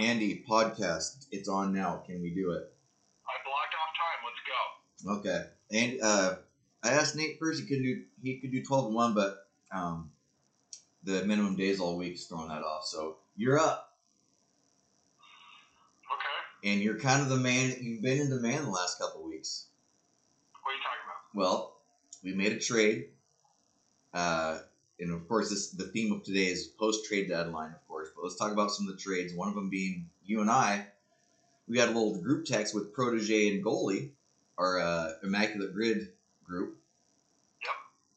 Andy, podcast. It's on now. Can we do it? I blocked off time. Let's go. Okay. And uh, I asked Nate first. He could do he could do twelve and one, but um, the minimum days all week is throwing that off. So you're up, Okay. and you're kind of the man. You've been in demand the last couple weeks. What are you talking about? Well, we made a trade, uh, and of course, this the theme of today is post trade deadline, of But let's talk about some of the trades. One of them being you and I. We got a little group text with protege and goalie, our uh, immaculate grid group.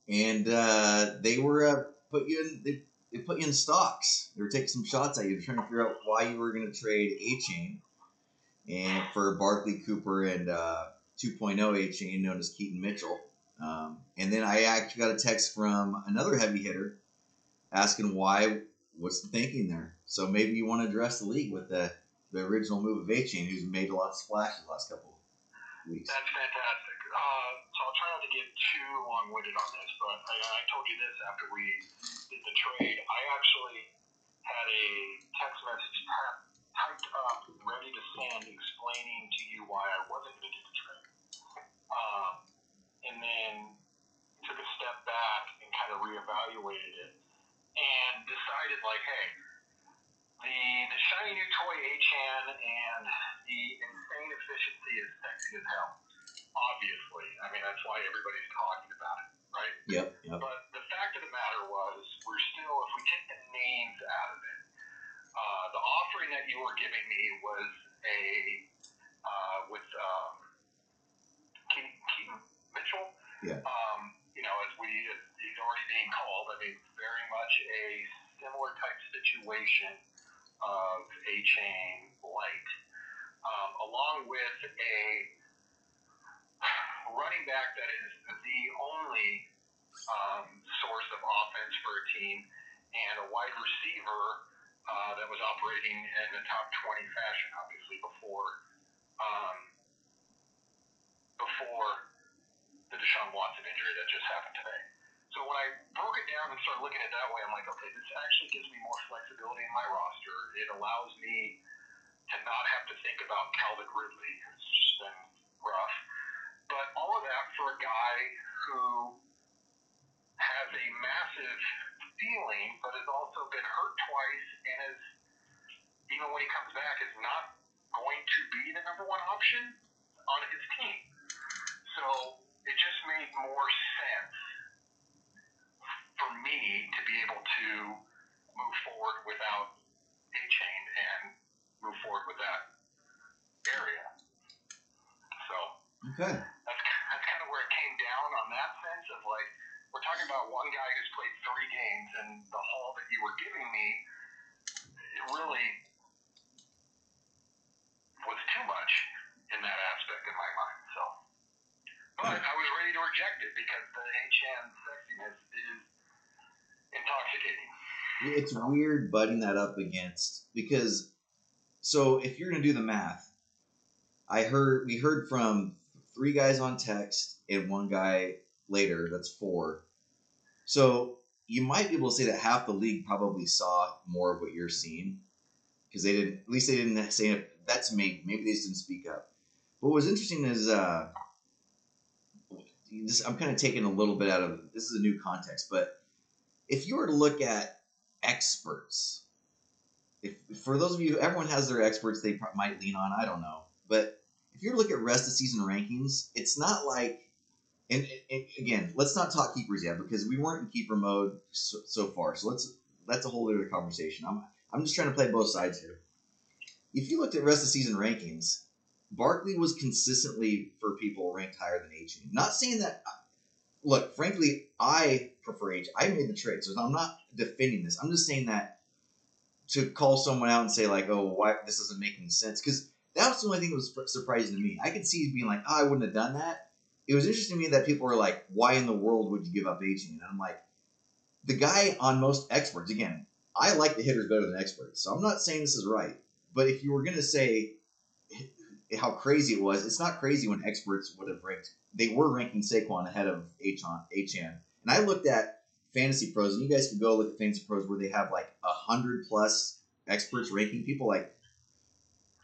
And uh, they were uh, put you in. They, they put you in stocks. They were taking some shots at you, trying to figure out why you were going to trade Achane, and for Barkley Cooper and uh, 2.0 Achane known as Keaton Mitchell. Um, and then I actually got a text from another heavy hitter asking why, what's the thinking there? So maybe you want to address the league with the, the original move of Achane, who's made a lot of splashes last couple weeks. That's fantastic. Uh, so I'll try not to get too long-winded on this, but I, I told you this after we did the trade. I actually had a text message typed up, ready to send, explaining to you why I wasn't going to do the trade. Um, and then took a step back and kind of reevaluated it and decided, like, hey, the the shiny new toy Achane and the insane efficiency is sexy as hell. Obviously, I mean that's why everybody's talking about it, right? Yep, yep. But the fact of the matter was, we're still, if we take the names out of it, uh, the offering that you were giving me was a uh, with um, Keaton, Keaton Mitchell. Yeah. Um, you know, as we as he's already being called, I mean, very much a similar type situation of a chain light, um, along with a running back that is the only um, source of offense for a team, and a wide receiver uh, that was operating in the top 20 fashion, obviously before um, before the Deshaun Watson injury that just happened today. So when I broke it down and started looking at it that way, I'm like, okay, this actually gives me more flexibility in my roster. It allows me to not have to think about Calvin Ridley, who's just been rough. But all of that for a guy who has a massive feeling, but has also been hurt twice and is, even when he comes back, is not going to be the number one option on his team. So it just made more sense for me to be able to move forward without Achane and move forward with that area. So Okay. that's that's kind of where it came down on that sense of like we're talking about one guy who's played three games and the haul that you were giving me it really was too much in that aspect in my mind. So, but I was ready to reject it because the HN sexiness is intoxicating. It's weird butting that up against because so if you're gonna do the math, I heard we heard from three guys on text and one guy later. That's four. So you might be able to say that half the league probably saw more of what you're seeing because they didn't. At least they didn't say it. That's me. Maybe they just didn't speak up. But what's interesting is uh, this, I'm kind of taking a little bit out of this is a new context, but if you were to look at experts, if for those of you, everyone has their experts they might lean on. I don't know, but if you look at rest of season rankings, it's not like. And, and again, let's not talk keepers yet because we weren't in keeper mode so, so far. So let's that's a whole other conversation. I'm I'm just trying to play both sides here. If you looked at rest of season rankings, Barkley was consistently for people ranked higher than H. Not saying that. Uh, look, frankly, I prefer H. I made the trade, so I'm not defending this. I'm just saying that to call someone out and say like, "Oh, why this doesn't make any sense," because that was the only thing that was surprising to me. I could see being like, "Oh, I wouldn't have done that." It was interesting to me that people were like, "Why in the world would you give up H?" And I'm like, the guy on most experts. Again, I like the hitters better than experts, so I'm not saying this is right. But if you were gonna say how crazy it was, it's not crazy when experts would have ranked. They were ranking Saquon ahead of H-On, HN. And I looked at Fantasy Pros, and you guys can go look at Fantasy Pros where they have like a hundred plus experts ranking people. Like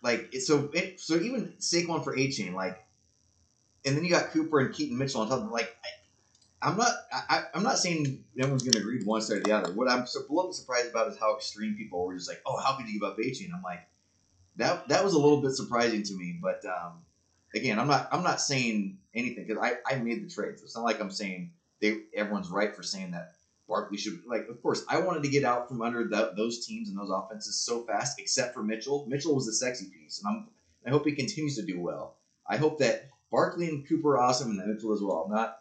like it, so it, so even Saquon for Achane, like, and then you got Cooper and Keaton Mitchell on top of them, like. I, I'm not. I, I'm not saying everyone's going to agree one side or the other. What I'm so, a little surprised about is how extreme people were just like, "Oh, how could you give up Achane?" I'm like, that that was a little bit surprising to me. But um, again, I'm not. I'm not saying anything because I, I made the trade. So it's not like I'm saying they everyone's right for saying that Barkley should like. Of course, I wanted to get out from under the, those teams and those offenses so fast, except for Mitchell. Mitchell was the sexy piece, and I'm. I hope he continues to do well. I hope that Barkley and Cooper are awesome, and Mitchell as well. I'm not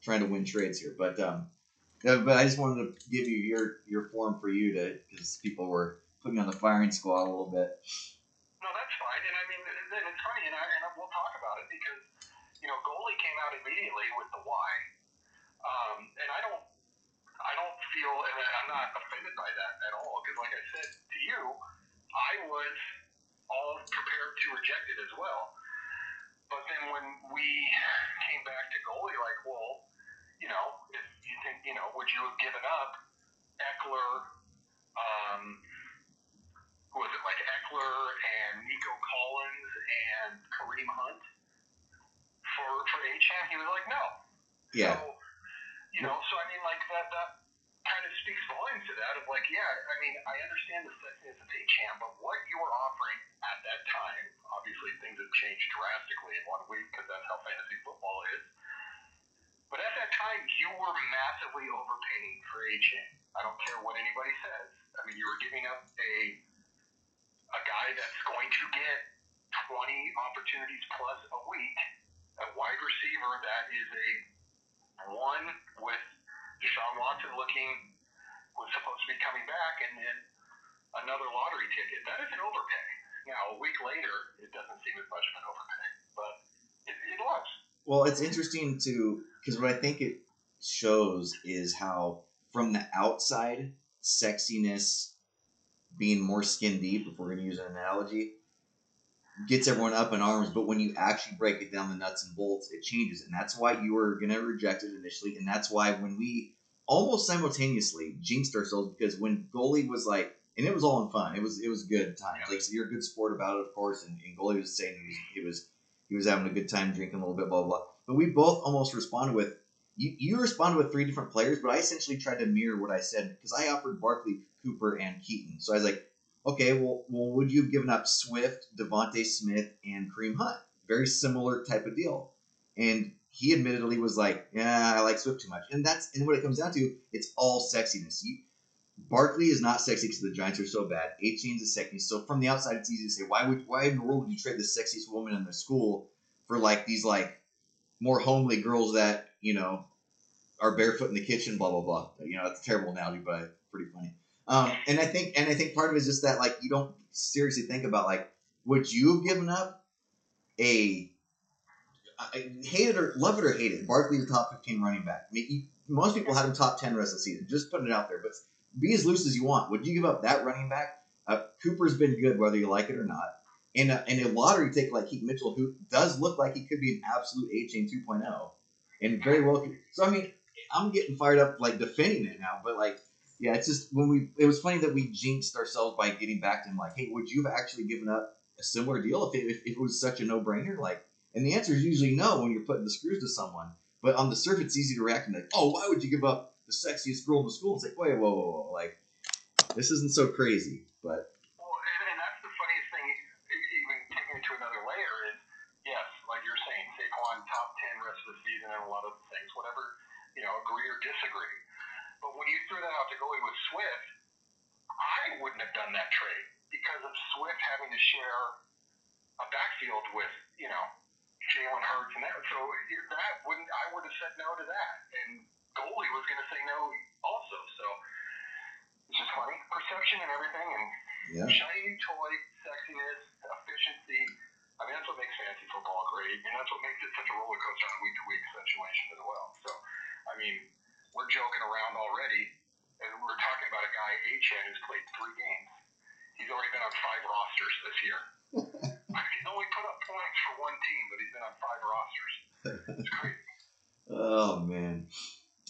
trying to win trades here, but um, but I just wanted to give you your your form for you to because people were putting on the firing squad a little bit. No, that's fine, and I mean, it's funny, and, I, and we'll talk about it because you know, goalie came out immediately with the why, um, and I don't, I don't feel, and I'm not offended by that at all because, like I said to you, I was all prepared to reject it as well. But then when we came back to goalie, like, well, you know, if you think, you know, would you have given up Ekeler? um, who was it, like Ekeler and Nico Collins and Kareem Hunt for for Achane? He was like, no. Yeah. So, you know, so I mean, like that that kind of speaks volumes to that of like, yeah, I mean, I understand the sexiness of Achane, but what you were offering at that time, obviously things have changed drastically in one week because that's how fantasy football is. But at that time, you were massively overpaying for Achane. I don't care what anybody says. I mean, you were giving up a a guy that's going to get 20 opportunities plus a week, a wide receiver that is a one with Deshaun Watson looking was supposed to be coming back, and then another lottery ticket. That is an overpay. Now, a week later, it doesn't seem as much of an overpay, but it, it was. Well, it's interesting to because what I think it shows is how from the outside, sexiness being more skin deep, if we're going to use an analogy, gets everyone up in arms. But when you actually break it down the nuts and bolts, it changes. And that's why you were going to reject it initially. And that's why when we almost simultaneously jinxed ourselves because when goalie was like, and it was all in fun. It was it was good time. Like so you're a good sport about it, of course. And, and goalie was saying he was, he was he was having a good time drinking a little bit, blah blah. blah. But we both almost responded with you, you responded with three different players, but I essentially tried to mirror what I said because I offered Barkley, Cooper, and Keaton. So I was like, okay, well, well, would you have given up Swift, Devonta Smith, and Kareem Hunt? Very similar type of deal. And he admittedly was like, yeah, I like Swift too much. And that's and what it comes down to, it's all sexiness. You, Barkley is not sexy because the Giants are so bad. Achane's is sexy. So from the outside, it's easy to say, why would why in the world would you trade the sexiest woman in the school for like these like more homely girls that you know are barefoot in the kitchen, blah blah blah. You know, that's a terrible analogy, but pretty funny. Um, and I think, and I think part of it is just that like you don't seriously think about like would you have given up a I, hate it or love it or hate it, Barkley the top fifteen running back. I mean, most people had him top ten rest of the season. Just putting it out there, but be as loose as you want. Would you give up that running back? Uh, Cooper's been good, whether you like it or not. And a, and a lottery take like Keaton Mitchell, who does look like he could be an absolute Achane 2.0, and very well. So I mean, I'm getting fired up like defending it now, but like, yeah, it's just when we. It was funny that we jinxed ourselves by getting back to him. Like, hey, would you have actually given up a similar deal if it, if, it was such a no brainer? Like, and the answer is usually no when you're putting the screws to someone. But on the surface, it's easy to react and like, oh, why would you give up the sexiest girl in the school? It's like, wait, whoa, whoa, whoa, like, this isn't so crazy. But Well, and, that's the funniest thing, even taking it to another layer, is yes, like you're saying, Saquon top 10 rest of the season and a lot of things, whatever, you know, agree or disagree. But when you threw that out to goalie with Swift, I wouldn't have done that trade because of Swift having to share a backfield with, you know, Jalen Hurts and that. So that wouldn't, I would have said no to that. And goalie was going to say no also. So it's just funny. Perception and everything. And yeah, shiny new toy, sexiness, efficiency. I mean, that's what makes fantasy football great, and that's what makes it such a roller coaster on a week to week situation as well. So, I mean, we're joking around already, and we're talking about a guy, Achane, who's played three games. He's already been on five rosters this year. he's only put up points for one team, but he's been on five rosters. It's crazy. Oh man.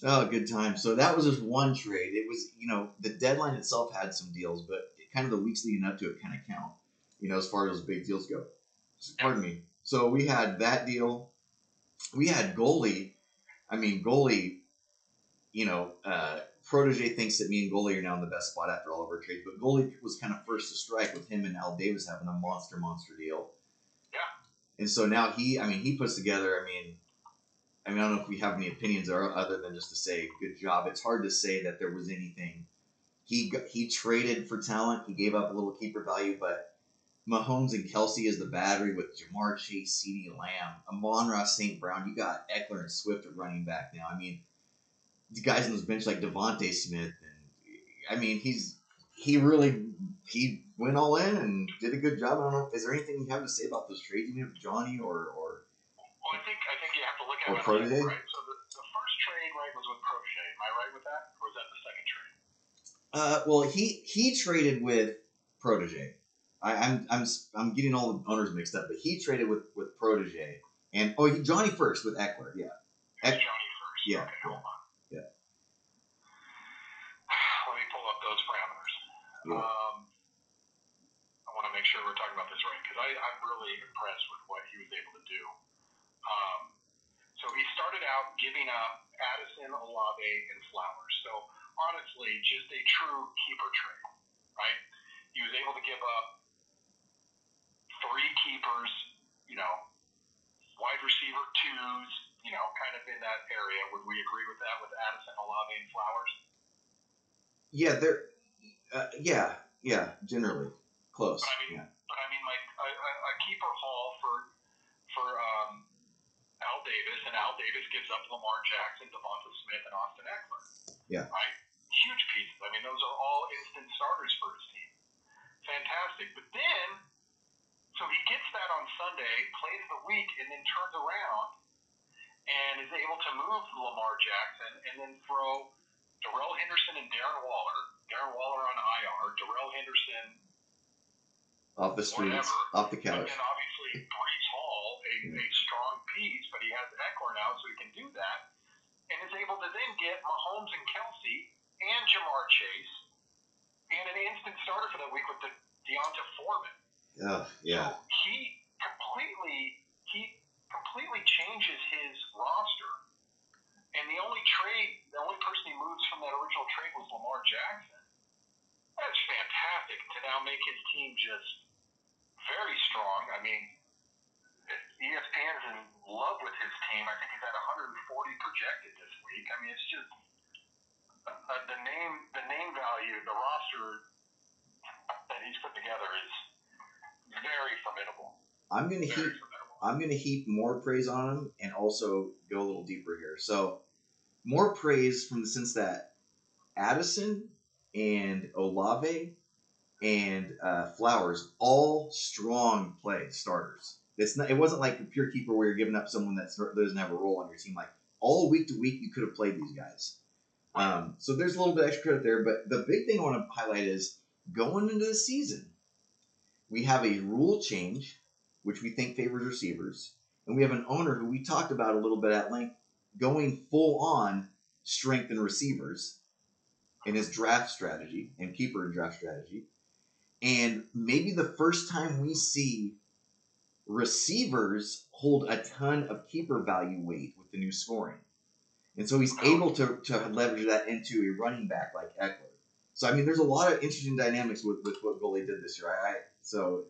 Oh, good time. So that was just one trade. It was, you know, the deadline itself had some deals, but kind of the weeks leading up to it kind of count. You know, as far as those big deals go. Pardon me. So we had that deal. We had goalie. I mean, goalie. You know, uh, protege thinks that me and goalie are now in the best spot after all of our trades, but goalie was kind of first to strike with him and Al Davis having a monster, monster deal. Yeah. And so now he, I mean, he puts together. I mean, I mean, I don't know if we have any opinions or other than just to say good job. It's hard to say that there was anything. He he traded for talent. He gave up a little keeper value, but Mahomes and Kelce is the battery with Ja'Marr Chase, CeeDee Lamb, Amon-Ra St. Brown. You got Ekeler and Swift at running back now. I mean, the guys on this bench like Devonta Smith, and I mean, he's he really he went all in and did a good job. I don't know. Is there anything you have to say about those trades, even if Johnny or or Well, I think I think you have to look at Or protege? right. So the, the first trade right was with Crochet. Am I right with that, or was that the second trade? Uh, well, he he traded with Protege. I, I'm I'm I'm getting all the owners mixed up, but he traded with with Protege and oh, he, Johnny first with Ekeler. Yeah, It Johnny first. yeah, Okay, hold on. yeah. Let me pull up those parameters. Yeah. Um, I want to make sure we're talking about this right because I'm really impressed with what he was able to do. Um, so he started out giving up Addison, Olave, and Flowers. So honestly, just a true keeper trade, right? He was able to give up three keepers, you know, wide receiver twos, you know, kind of in that area. Would we agree with that with Addison, Olave, and Flowers? yeah, they're uh, yeah yeah generally close. But I mean, Yeah, but I mean, like a, a, keeper haul for for um, Al Davis, and Al Davis gives up Lamar Jackson, Devonta Smith, and Austin Ekeler. Yeah. Right. Huge pieces. I mean, those are all instant starters for his team. Fantastic. But then, so he gets that on Sunday, plays the week, and then turns around and is able to move Lamar Jackson and then throw Darrell Henderson and Darren Waller. Darren Waller on IR. Darrell Henderson off the streets, Whatever. off the couch. then obviously Breece Hall, a, mm-hmm. a strong piece, but he has Ekeler now, so he can do that, and is able to then get Mahomes and Kelce and Ja'Marr Chase and an instant starter for that week with the D'Onta Foreman. Oh, yeah, So he completely he completely changes his roster, and the only trade, the only person he moves from that original trade was Lamar Jackson. That's fantastic to now make his team just very strong. I mean, ESPN's in love with his team. I think he's at 140 projected this week. I mean, it's just uh, uh, the name, the name value, the roster that he's put together is very formidable. I'm gonna Very heap formidable. I'm gonna heap more praise on him and also go a little deeper here. So more praise from the sense that Addison and Olave and uh, Flowers all strong play starters. It's not. It wasn't like a pure keeper where you're giving up someone that doesn't have a role on your team. Like all week to week, you could have played these guys. Um, so there's a little bit extra credit there. But the big thing I want to highlight is going into the season, we have a rule change, which we think favors receivers, and we have an owner who we talked about a little bit at length, going full on strength in receivers in his draft strategy and keeper and draft strategy. And maybe the first time we see receivers hold a ton of keeper value weight with the new scoring. And so he's able to, to leverage that into a running back like Ekeler. So I mean, there's a lot of interesting dynamics with, with what Goalie did this year. I, I so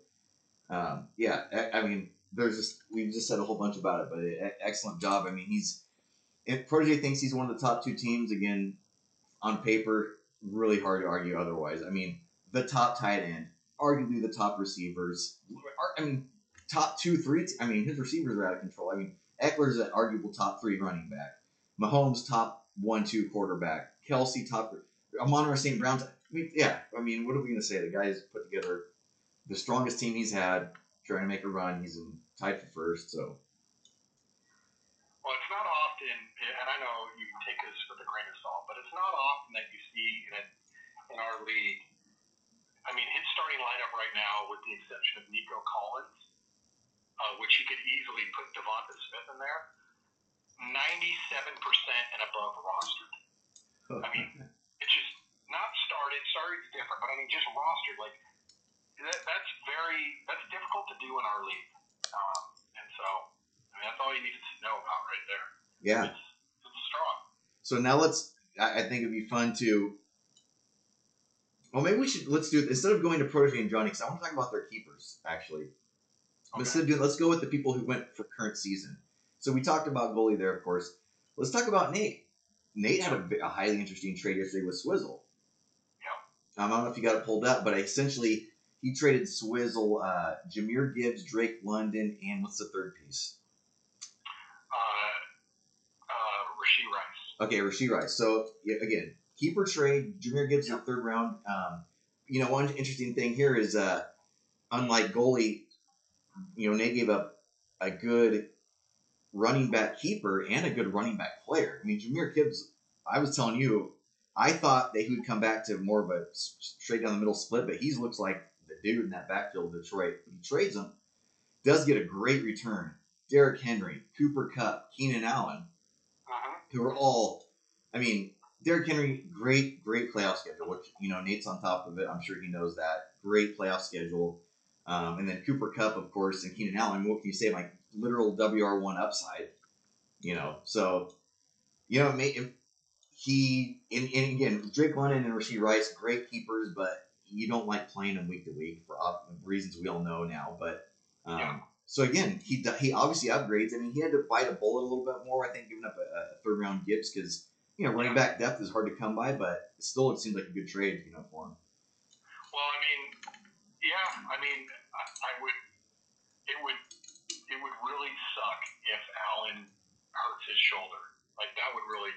um, yeah, I, I mean, there's just we've just said a whole bunch about it, but e- excellent job. I mean, he's if Protege thinks he's one of the top two teams again on paper. Really hard to argue otherwise. I mean, the top tight end, arguably the top receivers. I mean, top two, three. I mean, his receivers are out of control. I mean, Ekeler's an arguable top three running back. Mahomes top one, two quarterback. Kelce top. Amon St. Brown. I mean, yeah. I mean, what are we gonna say? The guy's put together the strongest team he's had, trying to make a run. He's in tied for first. So Well, it's not often, and I know you can take this with a grain of salt, but it's not often that you see in, a, in our league. I mean, his starting lineup right now, with the exception of Nico Collins, uh, which he could easily put Devonta Smith in there, 97% and above rostered. I mean, it's just not started. Sorry, it's different, but I mean, just rostered. Like, that, that's very that's difficult to do in our league, um, and so I mean that's all you needed to know about right there. Yeah. It's, it's strong. So now let's. I, I think it'd be fun to. Well, maybe we should let's do it instead of going to Protege and Johnny because I want to talk about their keepers actually. Okay. Instead of doing, let's go with the people who went for current season. So we talked about goalie there, of course. Let's talk about Nate. Nate had a, a highly interesting trade yesterday with Swizzle. Um, I don't know if you got it pulled up, but essentially he traded Swizzle, uh, Jahmyr Gibbs, Drake London, and what's the third piece? Uh, uh, Rashee Rice. Okay, Rashee Rice. So yeah, again, keeper trade. Jahmyr Gibbs in the third round. Um, you know, one interesting thing here is, uh, unlike goalie, you know, Nate gave up a good running back keeper and a good running back player. I mean, Jahmyr Gibbs. I was telling you, I thought that he would come back to more of a straight down the middle split, but he looks like the dude in that backfield of Detroit. He trades him, does get a great return. Derrick Henry, Cooper Kupp, Keenan Allen. Who are all, I mean, Derrick Henry, great, great playoff schedule, which, you know, Nate's on top of it. I'm sure he knows that. Great playoff schedule. Um, and then Cooper Kupp, of course, and Keenan Allen. What can you say? Like, literal WR1 upside, you know? So, you know, ma- he, and, and again, Drake London and Rashee Rice, great keepers, but you don't like playing them week to week for reasons we all know now. But, um, Yeah. So again, he he obviously upgrades. I mean, he had to bite a bullet a little bit more. I think giving up a, a third round Gibbs because you know running back depth is hard to come by, but still it seems like a good trade, you know, for him. Well, I mean, yeah, I mean, I, I would, it would, it would really suck if Allen hurts his shoulder. Like that would really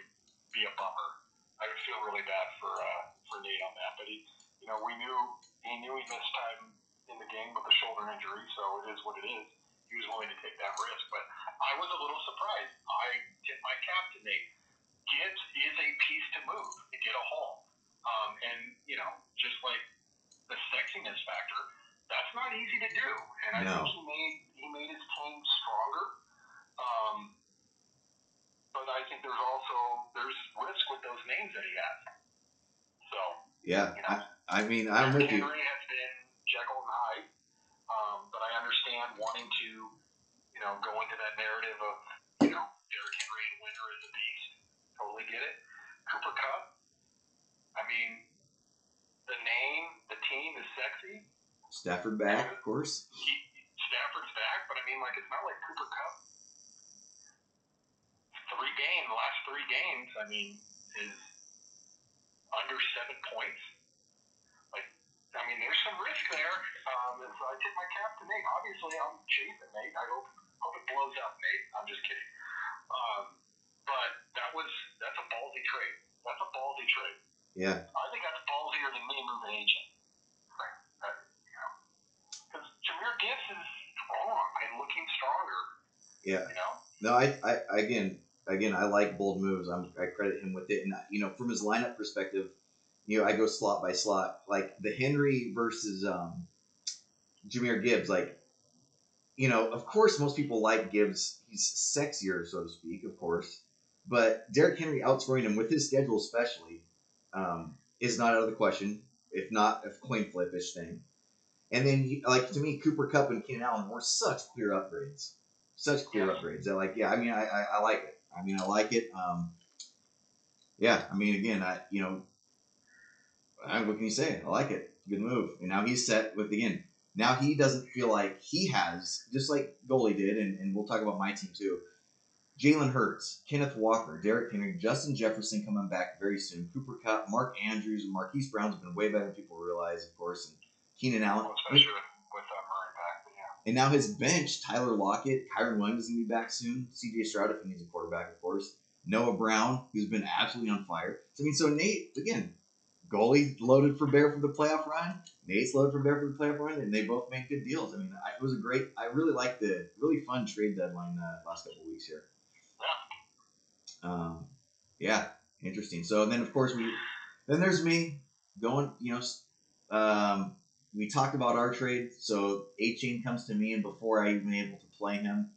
be a bummer. I would feel really bad for uh, for Nate on that. But he, you know, we knew he knew he missed time in the game with a shoulder injury, so it is what it is. He was willing to take that risk, but I was a little surprised. I tip my cap to Nate. Gibbs is a piece to move to get a haul, um, and you know, just like the sexiness factor, that's not easy to do. And I No. think he made he made his team stronger. Um, but I think there's also there's risk with those names that he has. So Yeah, you know, I, I mean, I'm with you has been Jekyll and Hyde, um, but Understand wanting to you know go into that narrative of you know Derrick Henry and Winter is a beast. Totally get it. Cooper Kupp. I mean, the name, the team is sexy. Stafford back, of course. he, Stafford's back, but I mean, like, it's not like Cooper Kupp. Three games, the last three games, I mean, is under seven points. I mean, there's some risk there. Um, and so I tip my cap to Nate. Obviously, I'm chasing Nate. I hope, hope it blows up, Nate. I'm just kidding. Um, but that was, that's a ballsy trade. That's a ballsy trade. Yeah, I think that's ballsier than me moving agent. That, you know, because Jahmyr Gibbs is strong and looking stronger. yeah. You know, No, I, I again, again, I like bold moves. I'm, I credit him with it, and you know, from his lineup perspective, you know, I go slot by slot. Like the Henry versus um, Jahmyr Gibbs. Like, you know, of course, most people like Gibbs. He's sexier, so to speak, of course. But Derrick Henry outscoring him with his schedule, especially, um, is not out of the question. If not a coin flip-ish thing. And then, like to me, Cooper Kupp and Keenan Allen were such clear upgrades such clear Yes. upgrades. That like, yeah, I mean, I, I, I like it. I mean, I like it. Um, yeah, I mean, again, I you know, I, what can you say? I like it. Good move. And now he's set with again. Now he doesn't feel like he has, just like goalie did, and, and we'll talk about my team too. Jalen Hurts, Kenneth Walker, Derrick Henry, Justin Jefferson coming back very soon. Cooper Kupp, Mark Andrews, and Marquise Brown's been way better than people realize, of course. And Keenan Allen. well, especially with, uh, Murray back. But yeah, And now his bench, Tyler Lockett, Kyren Williams is going to be back soon. CJ Stroud, if he needs a quarterback, of course. Noah Brown, who's been absolutely on fire. So, I mean, so Nate, again, goalie loaded for Bear for the playoff run. Nate's loaded for Bear for the playoff run, and they both made good deals. I mean, I, it was a great, I really liked the really fun trade deadline uh, last couple weeks here. Um, yeah, interesting. So, then, of course, we, then there's me going, you know, um, we talked about our trade. So Achane comes to me, and before I even able to play him,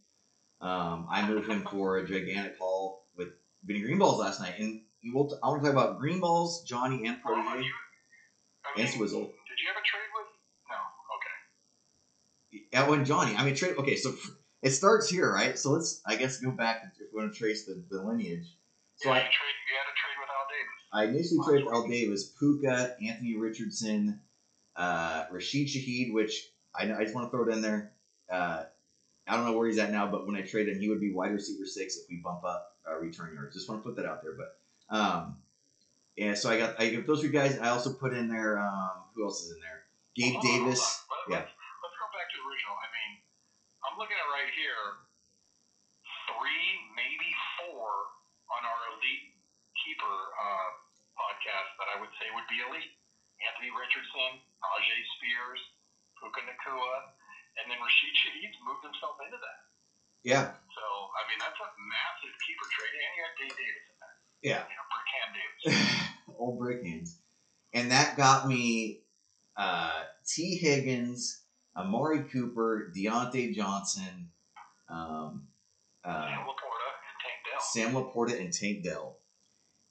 um, I moved him for a gigantic haul with Vinny Greenballs last night. And you will t- I want to talk about Greenballs, Johnny, and Well, Protege. you, I And mean, Swizzle. Did you have a trade with? No. Okay. Yeah, when Johnny, I mean, trade. Okay, so it starts here, right? So let's, I guess, go back if we want to trace the, the lineage. So yeah, I, you, trade, you had to trade with Al Davis. I initially traded Al Davis, Puka, Anthony Richardson, uh, Rashid Shaheed, which I, know- I just want to throw it in there. Uh, I don't know where he's at now, but when I trade him, he would be wide receiver six if we bump up uh, return yards. Just want to put that out there. But um, yeah, so I got I got those three guys. I also put in there. Um, who else is in there? Gabe Hold Davis. on. Yeah. Let's, let's go back to the original. I mean, I'm looking at right here, three, maybe four on our elite keeper uh, podcast that I would say would be elite. Anthony Richardson, Ajay Spears, Puka Nacua, and then Rashid Shaheed's moved himself into that. Yeah, So, I mean, that's a massive keeper trade. And you got Dave Davis. Yeah. You know, Brick Cam Davis. old brick hands, and that got me uh, T. Higgins, Amari Cooper, Diontae Johnson, um, uh, Sam Laporta and Tank Dell. Sam Laporta, and Tank Dell.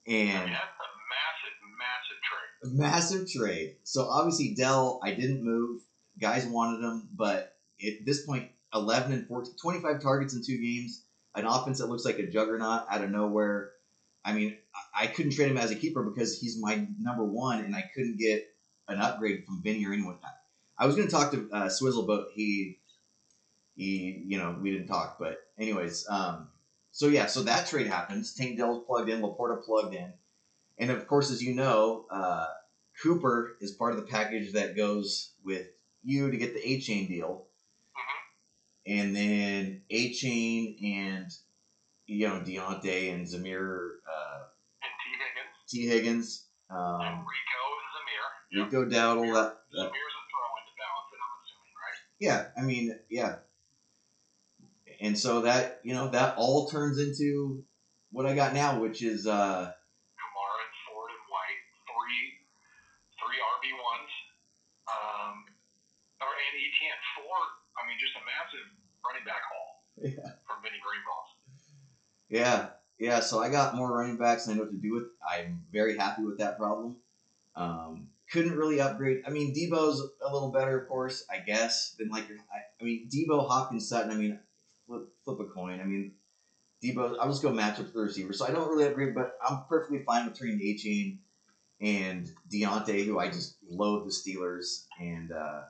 I mean, And that's a massive, massive trade. massive trade. So obviously Dell, I didn't move. Guys wanted him, but at this point, 11 and 14, 25 targets in two games, an offense that looks like a juggernaut out of nowhere. I mean, I- couldn't trade him as a keeper because he's my number one, and I couldn't get an upgrade from Vinny or anyone. I was going to talk to uh, Swizzle, but he, he, you know, we didn't talk. But anyways, um, so yeah, so that trade happens. Tank Dell's plugged in, Laporta plugged in, and of course, as you know, uh, Cooper is part of the package that goes with you to get the Achane deal, and then Achane and you know Diontae and Zamir uh, And T. Higgins. T Higgins, and um, Rico and Zamir. Yep. Rico Dowdle. That, that Zamir's a throw in to balance it, I'm assuming, right? yeah, I mean yeah, and so that you know that all turns into what I got now, which is uh, Kamara and Ford and White, three three RB ones. Um, or and ETN four. I mean, just a massive running back haul Yeah. Yeah, yeah. So I got more running backs than I know what to do with. I'm very happy with that problem. Um, couldn't really upgrade. I mean, Deebo's a little better, of course, I guess, than like. I, I mean, Deebo, Hopkins, Sutton. I mean, flip, flip a coin. I mean, Deebo. I'll just go match up the receiver. So I don't really upgrade, but I'm perfectly fine with turning Achane and Diontae, who I just loathe the Steelers, and uh,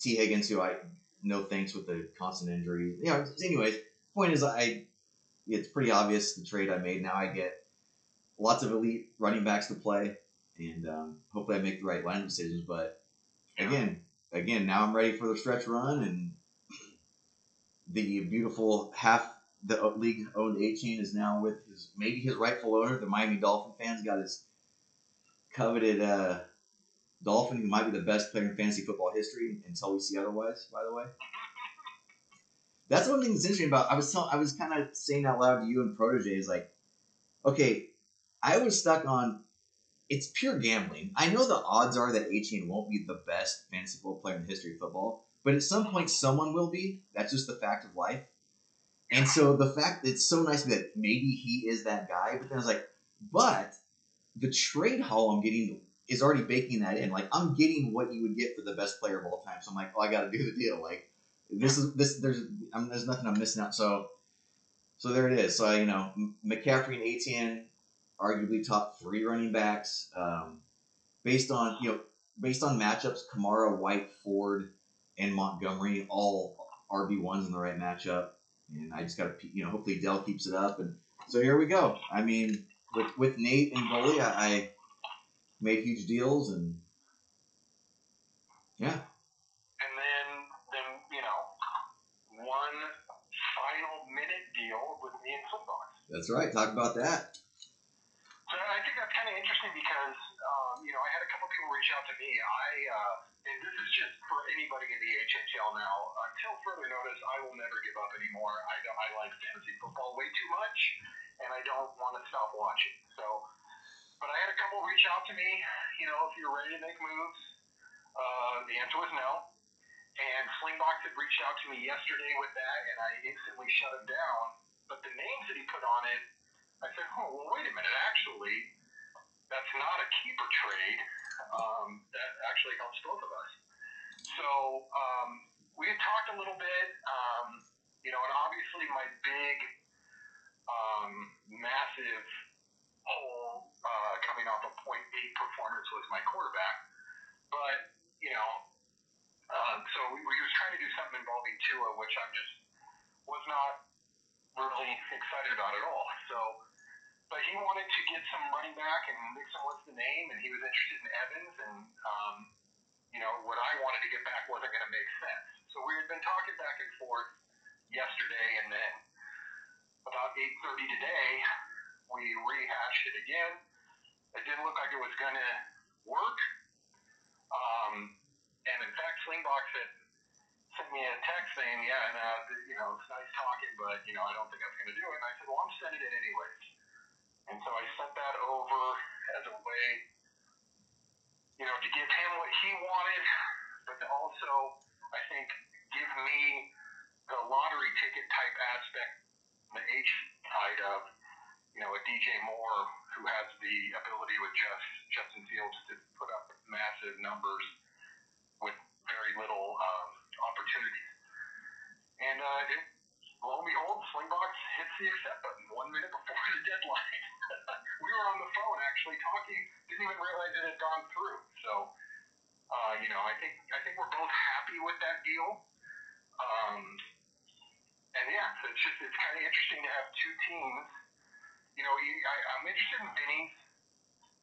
T Higgins, who I no thanks with the constant injury. You know, anyways, point is I it's pretty obvious the trade I made. Now I get lots of elite running backs to play, and um, hopefully I make the right line decisions. But again, again, now I'm ready for the stretch run, and the beautiful half the league owned Achane is now with his maybe his rightful owner. The Miami Dolphin fans got his coveted uh, Dolphin, who might be the best player in fantasy football history until we see otherwise. By the way. That's one thing that's interesting about. I was tell, I was kind of saying out loud to you and protege is like, okay, I was stuck on. It's pure gambling. I know the odds are that Achane won't be the best fantasy football player in the history of football, but at some point someone will be. That's just the fact of life. And so the fact that it's so nice that maybe he is that guy, but then I was like, but the trade haul I'm getting is already baking that in. Like I'm getting what you would get for the best player of all time. So I'm like, oh, I got to do the deal. Like this is this there's I'm, there's nothing I'm missing out. So so there it is. So you know McCaffrey and ATN, arguably top three running backs. Um, based on you know based on matchups, Kamara, White, Ford, and Montgomery all RB ones in the right matchup. And I just got to you know hopefully Dell keeps it up. And so here we go. I mean with with Nate and Bully, I, I made huge deals and yeah. And then, then you know, one final minute deal with me and Footbox. That's right. Talk about that. So I think that's kind of interesting because, um, you know, I had a couple people reach out to me. I, uh, and this is just for anybody in the HHL now. Until further notice, I will never give up anymore. I, don't- I like fantasy football way too much, and I don't want to stop watching. So, but I had a couple reach out to me. You know, if you're ready to make moves, uh, the answer was no. And Slingbox had reached out to me yesterday with that, and I instantly shut him down. But the names that he put on it, I said, oh, well, wait a minute. Actually, that's not a keeper trade. Um, that actually helps both of us. So um, we had talked a little bit, um, you know, and obviously my big, um, massive hole uh, coming off a point eight performance was my quarterback. But you know, um, so we was trying to do something involving Tua, which I'm just was not really excited about at all. So, but he wanted to get some running back, and Nixon was the name, and he was interested in Evans, and um, you know what I wanted to get back wasn't going to make sense. So we had been talking back and forth yesterday, and then about 8:30 today, we rehashed it again. It didn't look like it was going to work. Um, and in fact, Slingbox had sent me a text saying, "Yeah, and uh, you know, it's nice talking, but you know, I don't think that's going to do it." And I said, "Well, I'm sending it anyways." And so I sent that over as a way, you know, to give him what he wanted, but to also, I think, give me the lottery ticket type aspect, the H side of, you know, a DJ Moore who has the ability with just Justin Fields to put up massive numbers with very little um. And uh, it, lo and behold, Slingbox hits the accept button one minute before the deadline. we were on the phone actually talking. Didn't even realize it had gone through. So, uh, you know, I think I think we're both happy with that deal. Um, and yeah, so it's just it's kind of interesting to have two teams. You know, I, I'm interested in Vinny's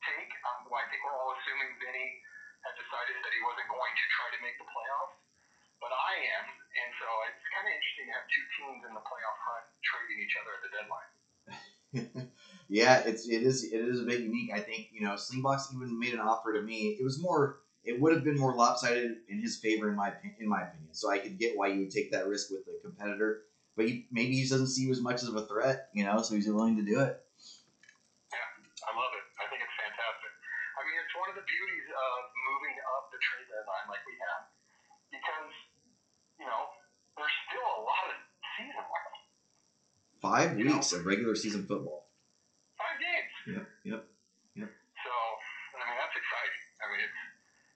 take. Um, well, I think we're all assuming Vinny had decided that he wasn't going to try to make the playoffs, but I am, and so it's kind of interesting to have two teams in the playoff hunt trading each other at the deadline. yeah, it's it is it is a bit unique. I think you know Slingbox even made an offer to me. It was more. It would have been more lopsided in his favor, in my in my opinion. So I could get why you would take that risk with the competitor, but he, maybe he doesn't see you as much as a threat, you know. So he's willing to do it. Yeah, I love it. I think it's fantastic. I mean, it's one of the beauties of moving up the trade deadline like we have, because you know there's still a lot of season left. Five weeks of regular season football. Five games. Yep, yep, yep. So, I mean, that's exciting. I mean, it's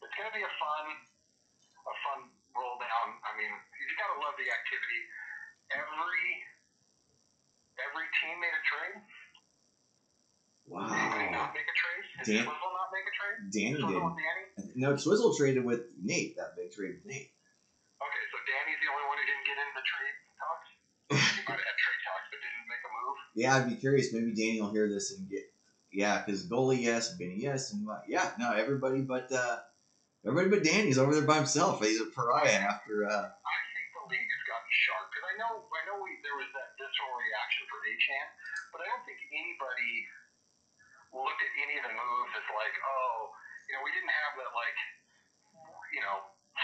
it's going to be a fun, a fun roll down. I mean, you just got to love the activity. Every every team made a trade. Wow. not make a trade? Did Dan- Swizzle not make a trade? Danny Swizzle did. Danny? No, Swizzle traded with Nate. That big trade with Nate. Okay, so Danny's the only one who didn't get into the trade talks. he might have had trade talks, but didn't make a move. Yeah, I'd be curious. Maybe Danny will hear this and get. Yeah, because goalie, yes, Benny, yes, and uh, yeah, no, everybody but uh, everybody but Danny's over there by himself. He's a pariah after. Uh, I think the league has gotten sharp because I know I know we, there was that visceral reaction for Achane, but I don't think anybody looked at any of the moves as like, oh, you know, we didn't have that like, you know,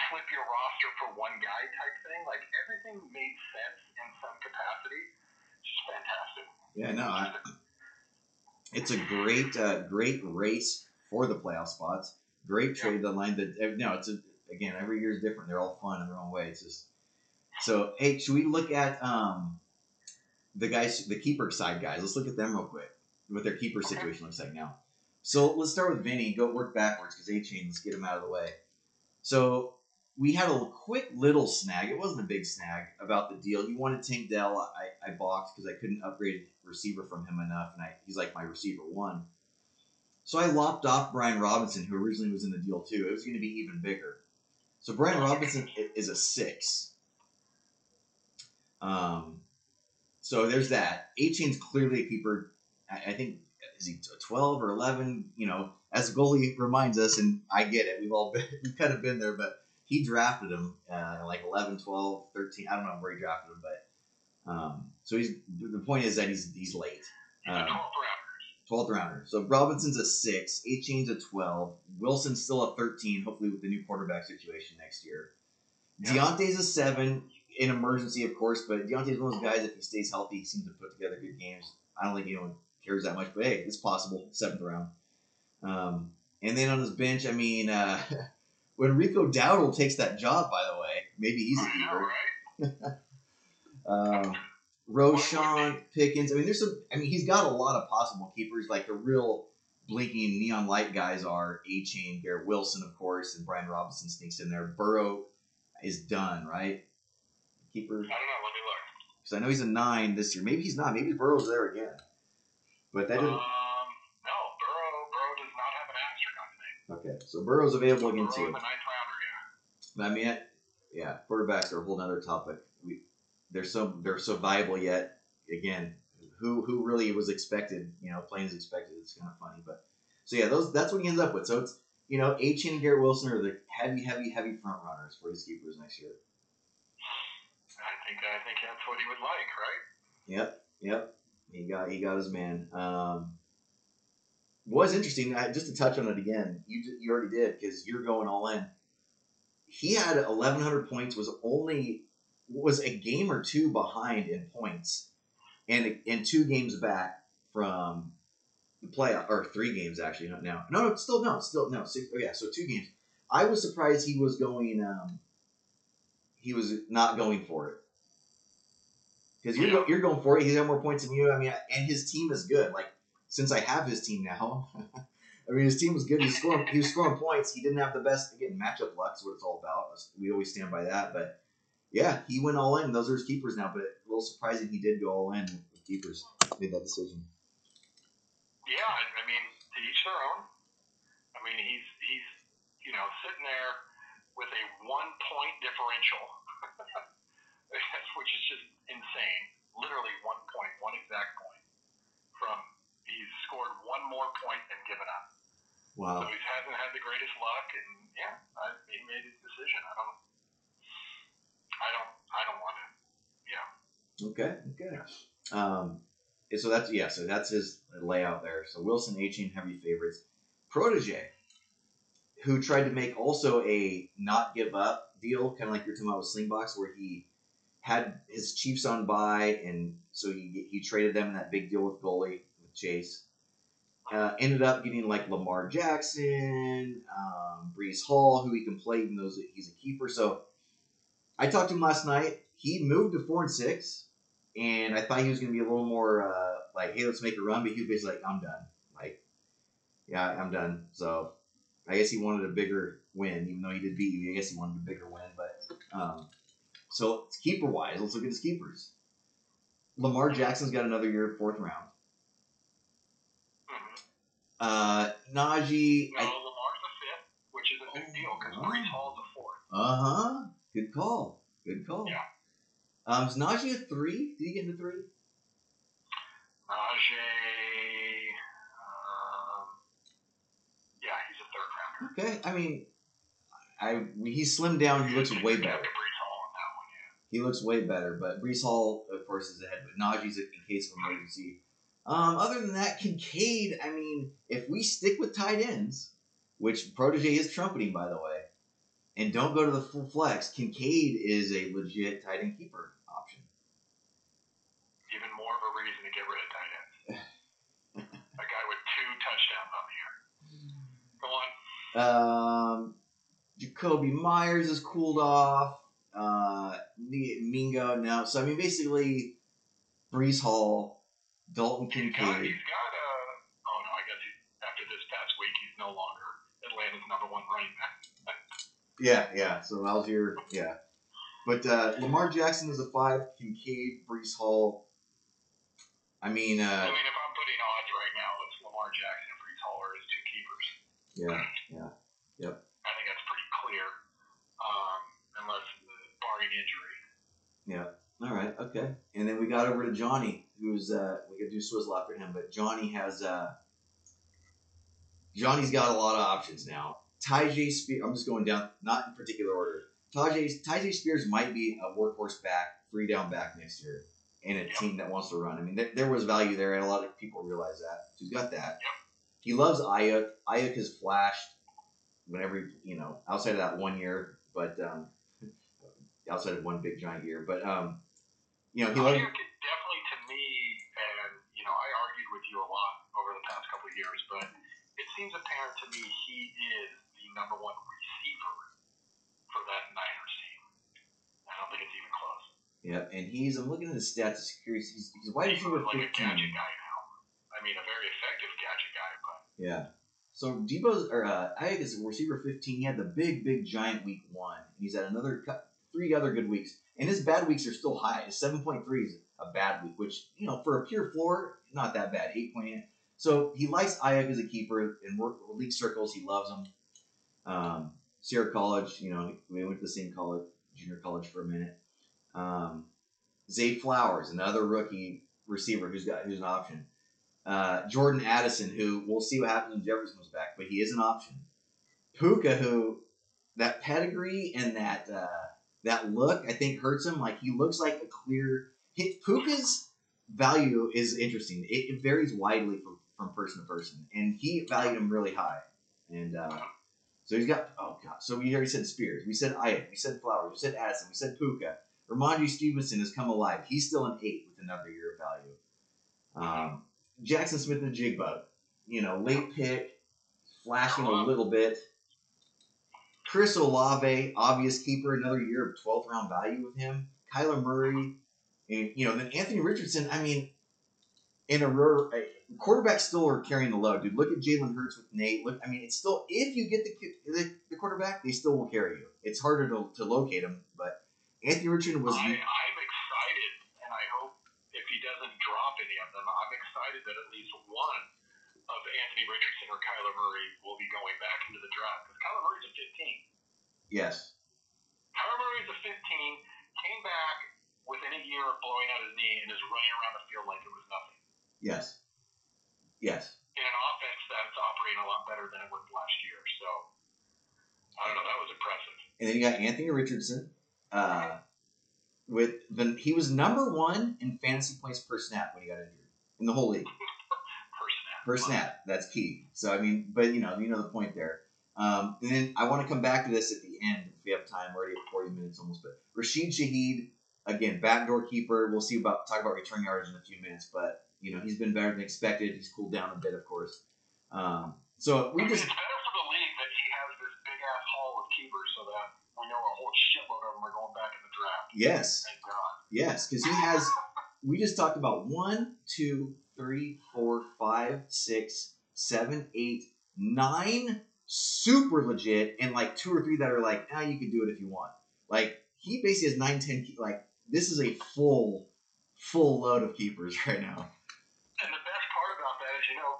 flip your roster for one guy type thing. Like everything made sense in some capacity. It's just fantastic. yeah, no, I, it's a great, uh, great race for the playoff spots. Great trade deadline. That eh, no, it's a, again every year is different. They're all fun in their own way. It's just so. Hey, should we look at um, the guys, the keeper side guys? Let's look at them real quick. What their keeper situation looks like now. So let's start with Vinny. Go work backwards because Achane. Let's get him out of the way. So we had a quick little snag. It wasn't a big snag about the deal. He wanted Tank Dell. I, I balked because I couldn't upgrade receiver from him enough, and I, he's like my receiver one. So I lopped off Brian Robinson, who originally was in the deal too. It was going to be even bigger. So Brian Robinson is a six. Um, so there's that. Achane's clearly a keeper. I, I think is he twelve or eleven? You know, as goalie reminds us, and I get it. We've all been, we've kind of been there, but he drafted him uh, like 11, 12, 13. I don't know where he drafted him, but um, so he's the point is that he's he's late. He's Um, 12th round. 12th rounder. So Robinson's a six, Chain's a 12, Wilson's still a 13, hopefully with the new quarterback situation next year. Yeah. Diontae's a seven, in emergency, of course, but Diontae's one of those guys, if he stays healthy, he seems to put together good games. I don't think anyone cares that much, but hey, it's possible. Seventh round. Um, and then on his bench, I mean, uh, when Rico Dowdle takes that job, by the way, maybe he's a keeper. right? Um, Roshan Pickens. I mean, there's some. I mean, he's got a lot of possible keepers. Like the real blinking neon light guys are Achane, Garrett Wilson, of course, and Brian Robinson sneaks in there. Burrow is done, right? Keeper. I don't know. Let me look. Because I know he's a nine this year. Maybe he's not. Maybe Burrow's there again. But that Um, didn't. Okay, so Burrow's available again too. is rounder. Yeah. I mean, yeah, quarterbacks are a whole nother topic. We, they're so they're so viable yet. Again, who who really was expected? You know, playing as expected. It's kind of funny, but so yeah, those that's what he ends up with. So it's you know, H and Garrett Wilson are the heavy, heavy, heavy front runners for his keepers next year. I think I think that's what he would like, right? Yep, yep. He got he got his man. Um, was interesting. I, just to touch on it again, you you already did because you're going all in. He had 1,100 points. Was only was a game or two behind in points, and and two games back from the playoff or three games actually. Now. No, no, still no, still no. Six, oh yeah, so two games. I was surprised he was going. Um, he was not going for it because you're go, you're going for it. He's got more points than you. I mean, and his team is good. Like since I have his team now, I mean his team was good. He was scoring he was scoring points. He didn't have the best again matchup luck. Is what it's all about. We always stand by that. But yeah, he went all in. Those are his keepers now. But a little surprising he did go all in with keepers. Made that decision. Yeah, I mean, to each their own. I mean, he's he's you know sitting there with a one point differential, which is just insane. Literally one point, one exact point. Scored one more point than given up. Wow. So he hasn't had the greatest luck, and yeah, I, he made his decision. I don't, I don't, I don't want to. Yeah, Okay. Okay. Um, so that's yeah. So that's his layout there. So Wilson, H heavy favorites. Protege, who tried to make also a not give up deal, kind of like you're talking about with Slingbox, where he had his Chiefs on bye, and so he he traded them in that big deal with goalie with Chase. Uh, ended up getting like Lamar Jackson, um, Breece Hall, who he can play even though he's a keeper. So I talked to him last night. He moved to four and six, and I thought he was going to be a little more uh, like, "Hey, let's make a run," but he was basically like, "I'm done." Like, yeah, I'm done. So I guess he wanted a bigger win, even though he did beat you. I guess he wanted a bigger win, but um, so keeper wise, let's look at his keepers. Lamar Jackson's got another year, fourth round. Uh, Najee, no, I, Lamar's a fifth, which is a big deal because Oh. Breece Hall's a fourth. uh huh, good call, good call. Yeah. Um, is Najee a three? Did he get into three? Najee, um, yeah, he's a third rounder. Okay, I mean, I he slimmed down. He looks way better. for Breece Hall on that one, yeah. He looks way better, but Breece Hall, of course, is ahead. But Najee's in case of emergency. Um, other than that, Kincaid. I mean, we stick with tight ends, which Protege is trumpeting, by the way, and don't go to the full flex, Kincaid is a legit tight end keeper option. Even more of a reason to get rid of tight ends. a guy with two touchdowns on the year. Go on. Um, Jakobi Meyers is cooled off. Uh, Mingo now. So I mean, basically, Breece Hall, Dalton He's got, Kincaid. he's got a. Oh no, I guess he, after this past week, he's no longer Atlanta's number one running back. Yeah, yeah. So Allgeier, yeah. But uh, Lamar Jackson is a five. Kincaid, Breece Hall. I mean, uh, I mean, if I'm putting odds right now, it's Lamar Jackson and Breece Hall are his two keepers. yeah, yeah, yep. I think that's pretty clear, um, unless uh, barring injury. Yeah. All right, okay. And then we got over to Johnny, who's uh, we could do swizzle after him, but Johnny has uh, Johnny's got a lot of options now. Tyjae Spears, I'm just going down, not in particular order. Tyjae Tyjae Spears might be a workhorse back, three down back next year, and a team that wants to run. I mean, there, there was value there, and a lot of people realize that. So he's got that. He loves Aiyuk. Aiyuk has flashed whenever you know outside of that one year, but um, outside of one big giant year, but um, you know he is definitely to me, and you know, I argued with you a lot over the past couple of years, but it seems apparent to me he is number one receiver for that Niners team. I don't think it's even close. Yeah, and he's I'm looking at his stats. He's he's, he's wide receiver like a gadget guy now. I mean, a very effective gadget guy, but Yeah. So Deebo's or uh, Aiyuk is a receiver 15. He had the big, big, giant week one. He's had another three other good weeks, and his bad weeks are still high. His 7.3 is a bad week, which you know for a pure floor, not that bad. 8.8. So he likes Aiyuk as a keeper in work, league circles. He loves him. Um, Sierra College, you know, we went to the same college, junior college for a minute. Um, Zay Flowers, another rookie receiver who's got who's an option. Uh, Jordan Addison, who we'll see what happens when Jefferson comes back, but he is an option. Puka, who that pedigree and that uh, that look, I think hurts him. Like he looks like a clear. Hit, Puka's value is interesting. It, it varies widely from, from person to person, and he valued him really high. And uh, so he's got. Oh god. So we already said Spears. We said Aiyuk. We said Flowers. We said Addison. We said Puka. Rhamondre Stevenson has come alive. He's still an eight with another year of value. Um, Jaxon Smith-Njigba, you know, late pick, flashing a little bit. Chris Olave, obvious keeper, another year of 12th round value with him. Kyler Murray, and you know, then Anthony Richardson. I mean, in a rare, quarterbacks still are carrying the load, dude. Look at Jalen Hurts with Nate. Look, I mean, it's still if you get the the, the quarterback, they still will carry you. It's harder to, to locate them, but Anthony Richardson was. I, I'm excited, and I hope if he doesn't drop any of them, I'm excited that at least one of Anthony Richardson or Kyler Murray will be going back into the draft. Because Kyler Murray's a 15. Yes. Kyler Murray's a 15, came back within a year of blowing out his knee and is running around the field like it was nothing. Yes. Yes. In an offense that's operating a lot better than it was last year. So, I don't know. That was impressive. And then you got Anthony Richardson. Uh, with the he was number one in fantasy points per snap when he got injured in the whole league. Per snap. Per snap, that's key. So I mean, but you know, you know the point there. Um, and then I want to come back to this at the end if we have time. We're already at forty minutes almost. But Rashid Shaheed, again, backdoor keeper. We'll see about talk about return yards in a few minutes, but you know he's been better than expected. He's cooled down a bit, of course. Um, so we just It's better for the league that he has this big ass haul of keepers so that we know a whole shitload of them are going back in the draft. yes, Thank God. yes, because he has. We just talked about one, two, three, four, five, six, seven, eight, nine super legit, and like two or three that are like, ah, you can do it if you want. Like he basically has nine, ten. Like this is a full, full load of keepers right now. And the best part about that is, you know,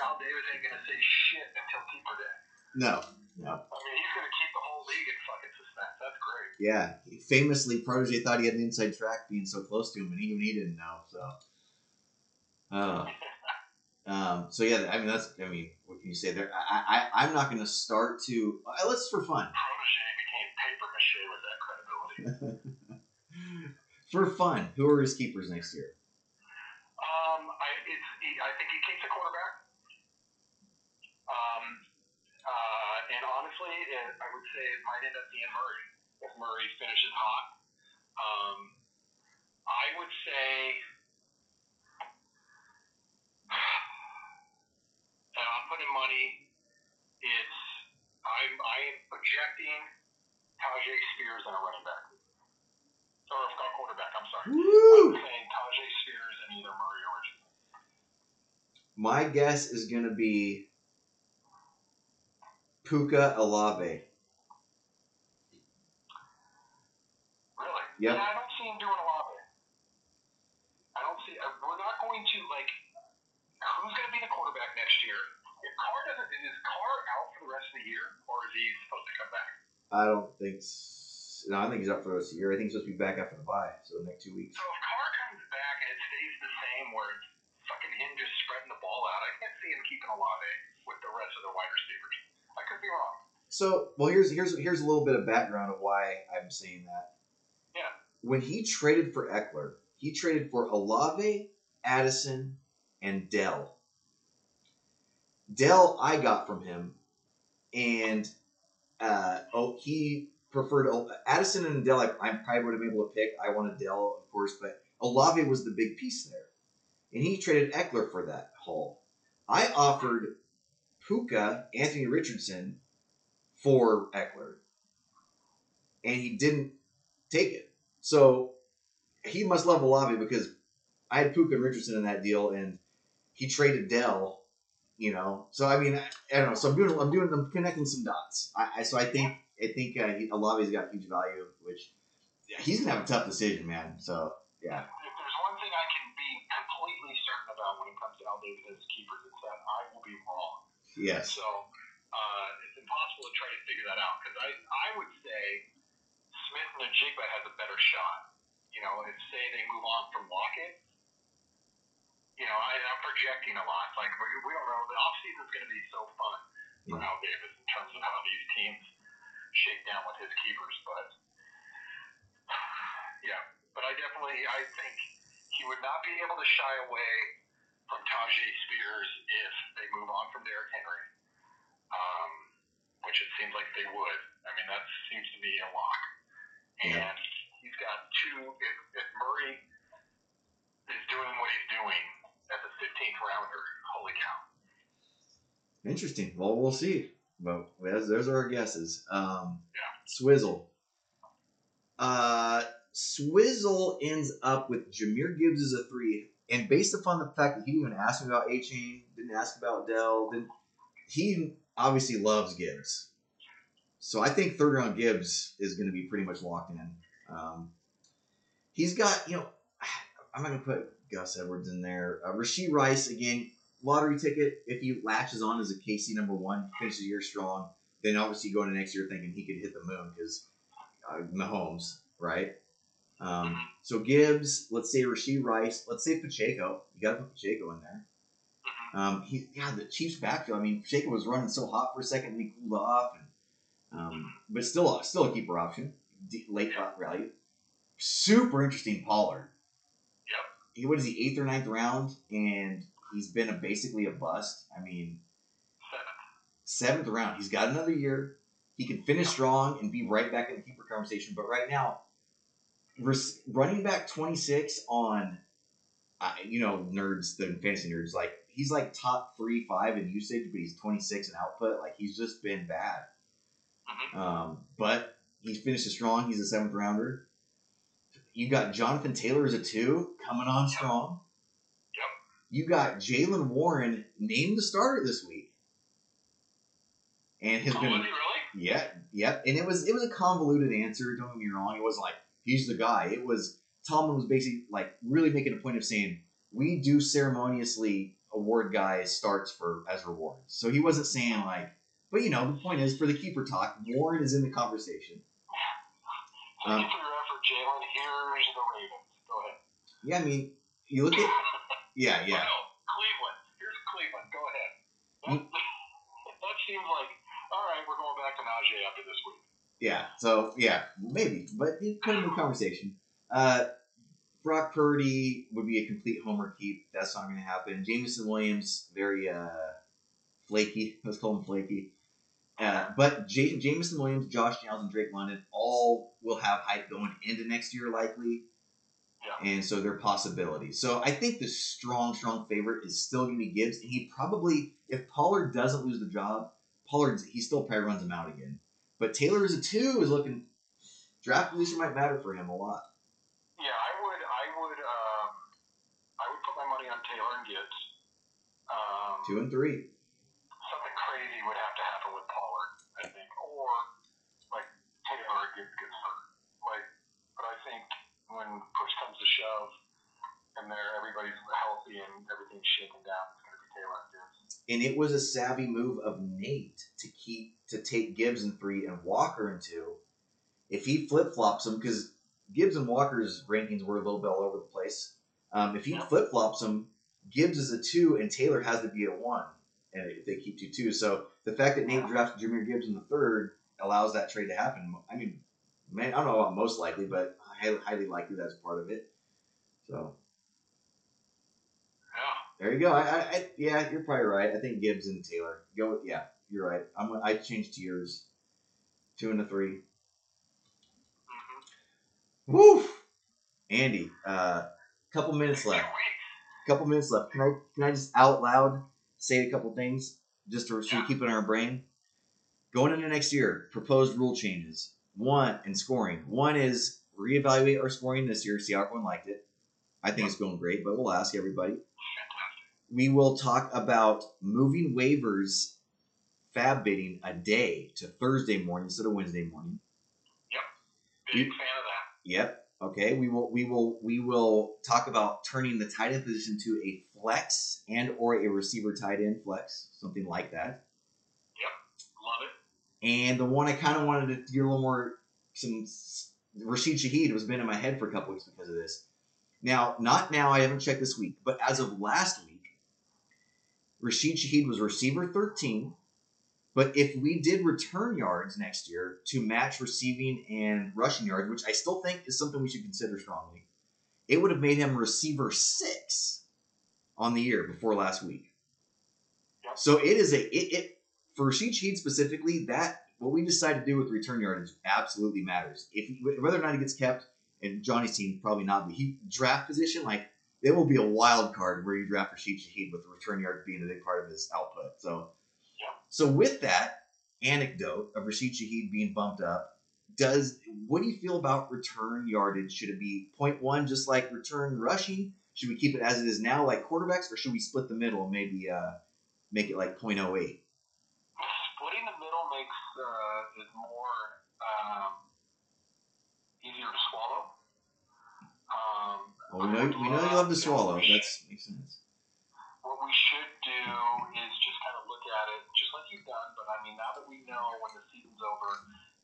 Al Davis ain't going to say shit until keeper day. No, no, I mean, he's going to keep the whole league in fucking suspense. That's great. yeah. Famously, protege thought he had an inside track being so close to him, and even he didn't know. So, uh, um, so yeah. I mean, that's. I mean, what can you say there? I, I, I'm not going to start to. Uh, let's for fun. Protege became paper mache with that credibility. For fun, who are his keepers next year? Um, I, it's, he, I think he keeps a quarterback. Um, uh, and honestly, it, I would say it might end up being Murray if Murray finishes hot. Um, I would say. And I'm putting money. It's I'm I am projecting Tyjae Spears on a running back. Or a quarterback. I'm sorry. Woo! I'm saying Tyjae Spears and either Murray or Richardson. My guess is going to be Puka Olave. Yep. And I don't see him doing a lot of it. I don't see. Uh, we're not going to like. Who's going to be the quarterback next year? If Carr doesn't, is Carr out for the rest of the year, or is he supposed to come back? I don't think. s- No, I think he's up for the rest of the year. I think he's supposed to be back after the bye, so the next two weeks. So if Carr comes back and it stays the same, where it's fucking him just spreading the ball out, I can't see him keeping a Olave with the rest of the wide receivers. I could be wrong. So, well, here's here's here's a little bit of background of why I'm saying that. When he traded for Ekeler, he traded for Olave, Addison, and Dell. Dell, I got from him, and uh, oh, he preferred Addison and Dell. I, I probably would have been able to pick. I wanted Dell, of course, but Olave was the big piece there, and he traded Ekeler for that haul. I offered Puka, Anthony Richardson, for Ekeler, and he didn't take it. So he must love Olave because I had Puka and Richardson in that deal, and he traded Dell you know. So I mean, I, I don't know. So I'm doing, I'm doing, I'm connecting some dots. I, I so I think, I think uh, he, Olave's got huge value, which yeah, he's gonna have a tough decision, man. So yeah, If there's one thing I can be completely certain about when it comes to Al Davis as keepers, it's that I will be wrong. yes, So uh, it's impossible to try to figure that out because I, I would say Smith and Najigba has a better shot. You know, if say they move on from Lockett, you know, I, I'm projecting a lot. Like we, we don't know. The offseason is going to be so fun for. Al Davis in terms of how these teams shake down with his keepers. But yeah, but I definitely I think he would not be able to shy away from Tyjae Spears if they move on from Derrick Henry um, which it seems like they would. I mean, that seems to be a lock. Yeah. And he's got two. If, if Murray is doing what he's doing as a 15th rounder, holy cow! interesting. Well, we'll see. But there's, there's our guesses. Um, Yeah. Swizzle. Uh, Swizzle ends up with Jahmyr Gibbs as a three, and based upon the fact that he didn't even ask me about Achane, didn't ask about Dell, didn't he obviously loves Gibbs. So I think third round Gibbs is going to be pretty much locked in. Um, he's got, you know, I'm not going to put Gus Edwards in there. Uh, Rashee Rice, again, lottery ticket. If he latches on as a KC number one, finishes the year strong, then obviously going go into next year thinking he could hit the moon because uh, Mahomes, right? Um, so Gibbs, let's say Rashee Rice, let's say Pacheco. You got to put Pacheco in there. Um, he, yeah, the Chiefs backfield. I mean, Pacheco was running so hot for a second, and he cooled off, and um, but still, still a keeper option, D- late value. Super interesting Pollard. Yep. He what is he eighth or ninth round, and he's been a, basically a bust. I mean, Seventh. seventh round. He's got another year. He can finish strong and be right back in the keeper conversation. But right now, res- running back 26 on, uh, you know, nerds, the fantasy nerds, like he's like top three, five in usage, but he's 26 in output. Like he's just been bad. Mhm. Um, but he finishes strong. He's a seventh rounder. You got Jonathan Taylor as a two coming on strong. Yep. You got Jaylen Warren named the starter this week, and has Oh, been was he really? yeah, yeah, and it was it was a convoluted answer. Don't get me wrong. It wasn't like he's the guy. It was Tomlin was basically like really making a point of saying we do ceremoniously award guys starts for as rewards. So he wasn't saying like, but you know the point is for the keeper talk, Warren is in the conversation. Thank Um, you for your effort, Jaylen. Here's the Ravens. Go ahead. Yeah, I mean you look at yeah yeah Well, Cleveland. Here's Cleveland. Go ahead. That, that seems like all right. We're going back to Najee after this week. yeah. So yeah, maybe, but put him in the conversation. Uh, Brock Purdy would be a complete homer keep. That's not going to happen. Jameson Williams, very uh, flaky. Let's call him flaky. Uh, but J- Jameson Williams, Josh Downs, and Drake London all will have hype going into next year, likely. Yeah. And so they're possibilities. So I think the strong, strong favorite is still going to be Gibbs. And he probably, if Pollard doesn't lose the job, Pollard, he still probably runs him out again. But Taylor is a two is looking, draft position might matter for him a lot. Yeah, I would. I would. Um, I would put my money on Taylor and Gibbs. Um, Two and three. Something crazy would have to happen with Pollard, I think, or like Taylor or Gibbs gets hurt. Like, but I think when push comes to shove, and there everybody's healthy and everything's shaken down, it's going to be Taylor and Gibbs. And it was a savvy move of Nate to keep to take Gibbs in three and Walker in two. If he flip flops them, because Gibbs and Walker's rankings were a little bit all over the place. Um, if he flip flops them, Gibbs is a two and Taylor has to be a one. And they keep two two, so the fact that Nate drafted Jahmyr Gibbs in the third allows that trade to happen. I mean, man, I don't know about most likely, but highly, likely that's part of it. So Yeah. there you go. I, I, I yeah, you're probably right. I think Gibbs and Taylor go. with- Yeah, you're right. I'm. I changed tiers. Two and a three. Mm-hmm. Woo! Andy, uh, couple minutes left. Couple minutes left. Can I can I just out loud say a couple things just to so we keep it in our brain? Going into next year, proposed rule changes. One in scoring. One is reevaluate our scoring this year, see how everyone liked it. I think it's going great, but we'll ask everybody. We will talk about moving waivers fab bidding a day to Thursday morning instead of Wednesday morning. Yep. Big fan of that. Yep. Okay. We will we will we will talk about turning the tight end position to a flex and or a receiver tight end flex, something like that. Yep, love it. And the one I kind of wanted to get a little more some Rashid Shaheed was been in my head for a couple weeks because of this. Now, not now. I haven't checked this week, but as of last week, Rashid Shaheed was receiver 13. But if we did return yards next year to match receiving and rushing yards, which I still think is something we should consider strongly, it would have made him receiver six on the year before last week. Yep. So it is a it, it for Rashid Shaheed specifically that what we decide to do with return yardage absolutely matters. If whether or not he gets kept, and Johnny's team probably not, but he draft position like it will be a wild card where you draft Rashid Shaheed with the return yards being a big part of his output. So, Yeah. so with that anecdote of Rashid Shaheed being bumped up, does what do you feel about return yardage? Should it be 0.1 just like return rushing? Should we keep it as it is now like quarterbacks, or should we split the middle and maybe uh, make it like 0.08? Splitting the middle makes uh, is more um, easier to swallow. Um, Well, we know we know you love to swallow. That's makes sense. what we should do is just kind of look at it, just like you've done. But I mean, now that we know when the season's over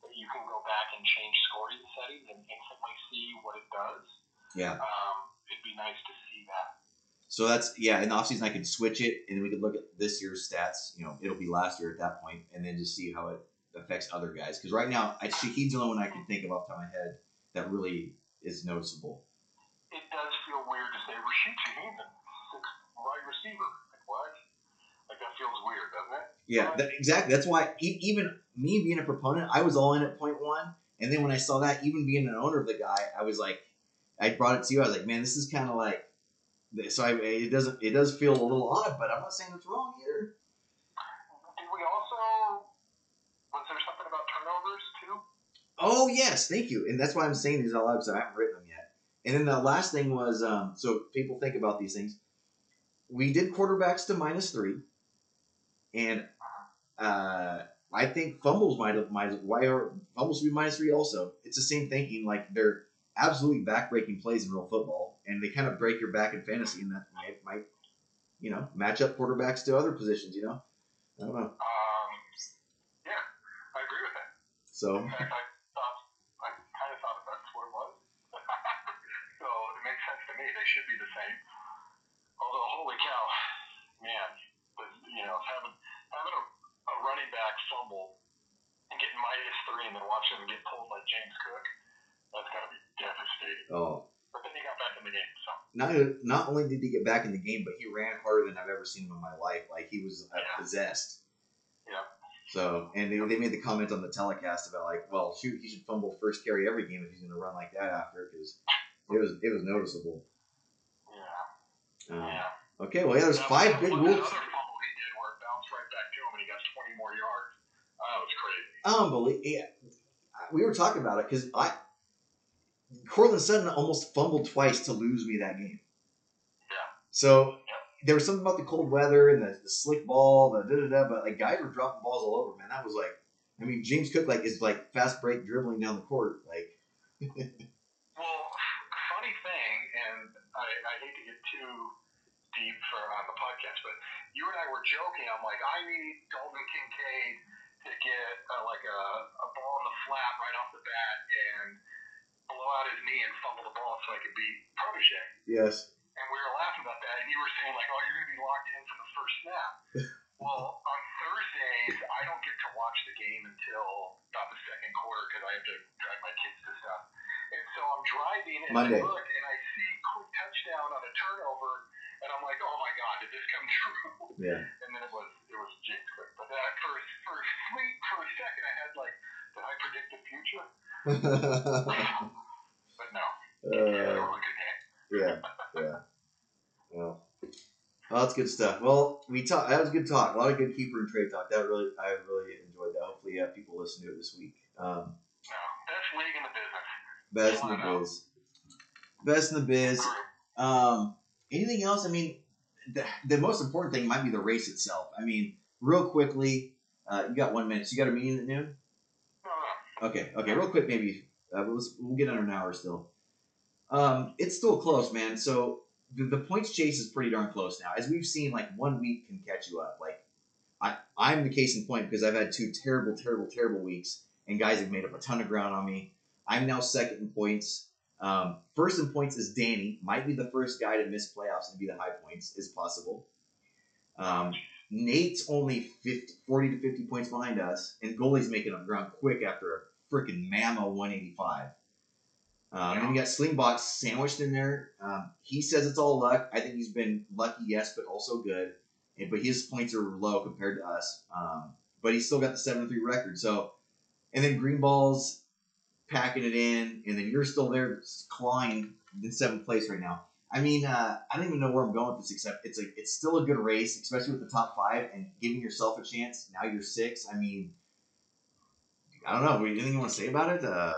that you can go back and change scoring settings and instantly see what it does, Yeah. um, it'd be nice to see that. So that's yeah. In the offseason, I could switch it, and then we could look at this year's stats. You know, it'll be last year at that point, and then just see how it affects other guys. Because right now, I, Shaheed's the only one I can think of off the top of my head that really is noticeable. It does feel weird to say Rashid Shaheed, sixth wide receiver. Like what? Like that feels weird, doesn't it? Yeah, that, exactly. That's why e- even me being a proponent, I was all in at point one, and then when I saw that, even being an owner of the guy, I was like, I brought it to you. I was like, man, this is kind of like. So I, it doesn't. It does feel a little odd, but I'm not saying it's wrong either. Did we also? Was there something about turnovers too? Oh yes, thank you. And that's why I'm saying these out loud because I haven't written them yet. And then the last thing was, um, so people think about these things. We did quarterbacks to minus three, and uh, I think fumbles might have might why are fumbles should be minus three also. It's the same thinking. Like they're absolutely backbreaking plays in real football, and they kind of break your back in fantasy, and that might, might you know match up quarterbacks to other positions. You know, I don't know. Um, yeah, I agree with that. So In fact, I thought I kind of thought that's what it was. so it makes sense to me. They should be the same. Although, holy cow, man, but, you know, having having a, a running back fumble and getting minus three, and then watching him get pulled like James Cook, that's got to be devastating. oh. But then he got back in the game, so not not only did he get back in the game, but he ran harder than I've ever seen him in my life. Like he was uh, Yeah. possessed. Yeah. So, and they, they made the comment on the telecast about like, well, shoot, he should fumble first carry every game if he's going to run like that after, because it was it was noticeable. yeah, Um, yeah. okay, well, yeah, there's five big another wolves. fumble he did it right back to him, and he got 20 more yards. That was crazy. Unbelievable. Yeah. We were talking about it because I, Courtland Sutton almost fumbled twice to lose me that game. Yeah. So there was something about the cold weather and the, the slick ball, the da da da. But like guys were dropping balls all over, man. That was like, I mean, James Cook like is like fast break dribbling down the court, like. Well, funny thing, and I, I hate to get too deep for on the podcast, but you and I were joking. I'm like, I need Dalton Kincaid to get uh, like a, a ball in the flat right off the bat and blow out his knee and fumble the ball so I could beat Protege. Yes. And we were laughing about that, and you were saying like, "Oh, you're going to be locked in from the first snap." well, on Thursdays, I don't get to watch the game until about the second quarter because I have to drive my kids to stuff. And so I'm driving, and Monday. I look, and I see quick touchdown on a turnover, and I'm like, "Oh my God, did this come true?" Yeah. and then it was it was James Cook. But uh, for for a sweet for a second, I had like, did I predict the future? But no, yeah, uh, really good game. yeah. Yeah. Well. Well, that's good stuff. Well, we talked. That was good talk. A lot of good keeper and trade talk. That really, I really enjoyed that. Hopefully, uh, people listen to it this week. Um, No, best league in the business. Best in the biz. Best in the biz. Um, anything else? I mean, the, the most important thing might be the race itself. I mean, real quickly, uh, you got one minute. So you got a meeting at noon. No, no. Okay, okay, real quick, maybe uh, we'll, we'll get under an hour still. Um, it's still close, man. So the, the points chase is pretty darn close now. As we've seen, like one week can catch you up. Like I, I'm the case in point because I've had two terrible, terrible, terrible weeks, and guys have made up a ton of ground on me. I'm now second in points. Um, first in points is Danny. Might be the first guy to miss playoffs and be the high points. Is possible. Um, Nate's only 50, 40 to 50 points behind us, and goalie's making up ground quick after a freaking Mammo 185. Um, Then you got Slingbox sandwiched in there. Um, he says it's all luck. I think he's been lucky, yes, but also good. And, but his points are low compared to us. Um, but he's still got the 7 3 record. So, and then Greenball's packing it in, and then you're still there clawing in seventh place right now. I mean, uh, I don't even know where I'm going with this, except it's a, it's still a good race, especially with the top five and giving yourself a chance. Now you're six. I mean, I don't know. Anything you want to say about it? Uh,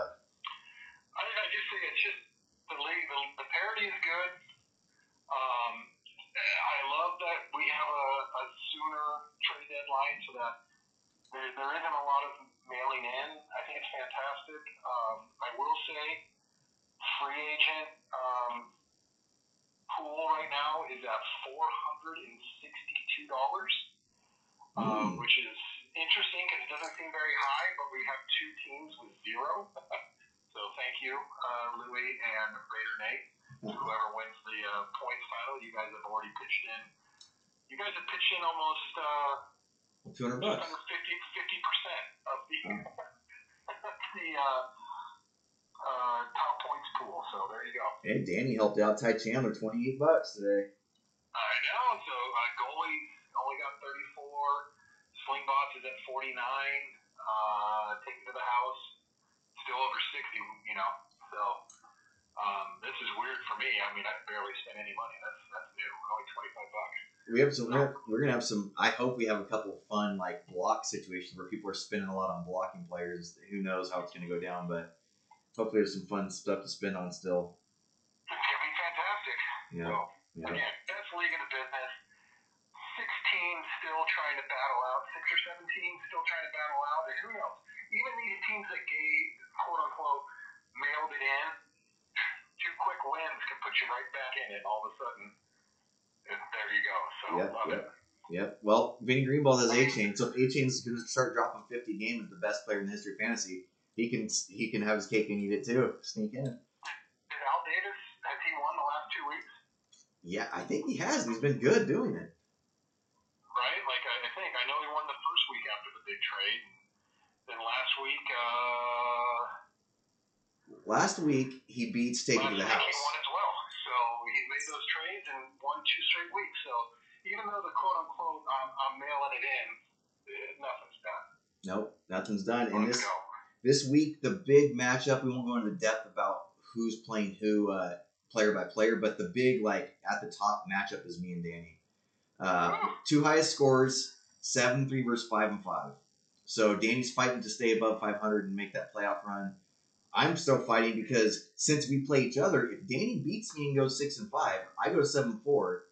I, I just think it's just the league. The, the parity is good. Um, I love that we have a, a sooner trade deadline so that there, isn't a lot of mailing in. I think it's fantastic. Um, I will say, free agent um, pool right now is at four hundred and sixty-two dollars, um, which is interesting because it doesn't seem very high, but we have two teams with zero. so thank you, uh, Louis and Raider Nate. Whoever wins the uh, points title, you guys have already pitched in. You guys have pitched in almost uh, 200 just bucks. under 50 percent of the the uh, uh, top points pool. So there you go. Hey, Danny helped out Ty Chandler 28 bucks today. I know. So uh, goalie only got 34. Slingbox is at 49. Uh, take it to the house, still over 60. You know, so um, this is weird for me. I mean, I barely spent any money. That's that's new. Only 25 bucks. We have some. We're, we're gonna have some. I hope we have a couple of fun like block situations where people are spending a lot on blocking players. Who knows how it's gonna go down, but hopefully there's some fun stuff to spend on still. It's gonna be fantastic. Yeah. So Yeah. again, best league in the business. Six teams still trying to battle out. Six or seven teams still trying to battle out. And who knows? Even these teams that gave quote unquote mailed it in, two quick wins can put you right back in it. All of a sudden, you go. So Yep, love yep. it. Yep. Well, Vinny Greenball has Achane, so if Achane's going to start dropping 50 games, the best player in the history of fantasy, he can he can have his cake and eat it too. Sneak in. Is Al Davis has he won the last two weeks? Yeah, I think he has. He's been good doing it. Right? Like I, think I know he won the first week after the big trade, and then last week. uh Last week he beats to the House. He won as well. So he made those trades and won two straight weeks. So even though the quote unquote I'm, I'm mailing it in, nothing's done. Nope, nothing's done. And this go. this week the big matchup. We won't go into depth about who's playing who uh, player by player, but the big like at the top matchup is me and Danny. Uh, two highest scores, seven three versus five and five. So Danny's fighting to stay above 500 and make that playoff run. I'm still fighting because since we play each other, if Danny beats me and goes six and five, I go seven four.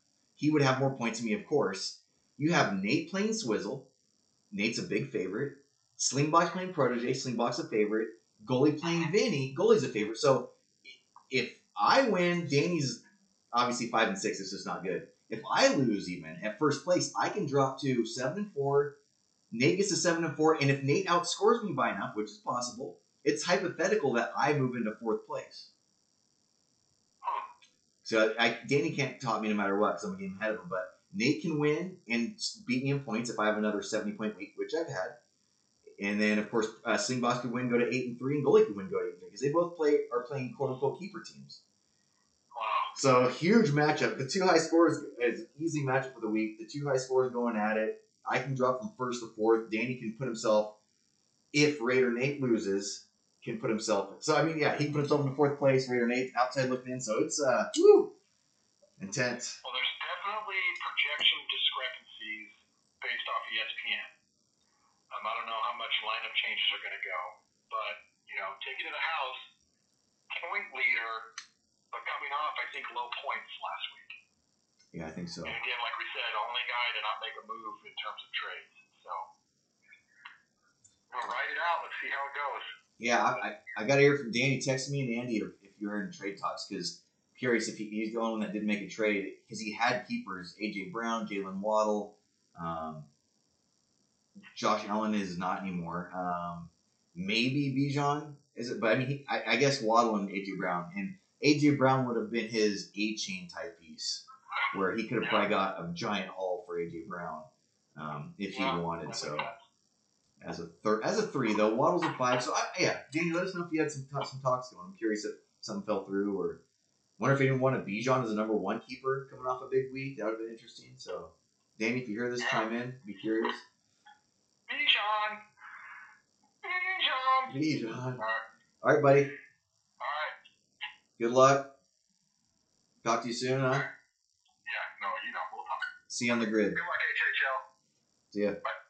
He would have more points than me, of course. You have Nate playing Swizzle. Nate's a big favorite. Slingbox playing Protege. Slingbox a favorite. Goalie playing Vinny. Goalie's a favorite. So if I win, Danny's obviously five and six. It's just not good. If I lose, even at first place, I can drop to seven and four. Nate gets to seven and four, and if Nate outscores me by enough, which is possible, it's hypothetical that I move into fourth place. So I, Danny can't top me no matter what because I'm a game ahead of him. But Nate can win and beat me in points if I have another 70 point week, which I've had. And then of course uh, Slingbox could win, go to eight and three, and Goalie could win, go to eight and three because they both play are playing quote unquote keeper teams. Wow. So huge matchup. The two high scores is easy matchup for the week. The two high scores going at it. I can drop from first to fourth. Danny can put himself, if Raider Nate loses, can put himself. So I mean, yeah, he can put himself in fourth place. Raider eighth, outside looking in. So it's uh, woo, intense. Well, there's definitely projection discrepancies based off ESPN. Um, I don't know how much lineup changes are going to go, but you know, take it to the house, point leader, but coming off, I think low points last week. Yeah, I think so. And again, like we said, only guy to not make a move in terms of trades. So we'll ride it out. Let's see how it goes. Yeah, I, I, I got to hear from Danny. Text me and Andy if, if you're in trade talks because curious if he, he's the only one that didn't make a trade because he had keepers AJ Brown, Jaylen Waddle, um, Josh Allen is not anymore. Um, maybe Bijan is it? But I mean, he, I, I guess Waddle and AJ Brown and AJ Brown would have been his Achane type piece where he could have probably got a giant haul for AJ Brown um, if he wanted. So. As a third, as a three though, Waddle's a five. So I, yeah, Danny, let us know if you had some some talks going. I'm curious if something fell through or wonder if anyone wanted Bijan as a number one keeper coming off a big week. That would have been interesting. So Danny, if you hear this, chime in. Be curious. Bijan. Bijan. Bijan. All right. All right, buddy. All right. Good luck. Talk to you soon, huh? Yeah. No, you know, we'll talk. See you on the grid. Good luck, HHL. See ya. Bye.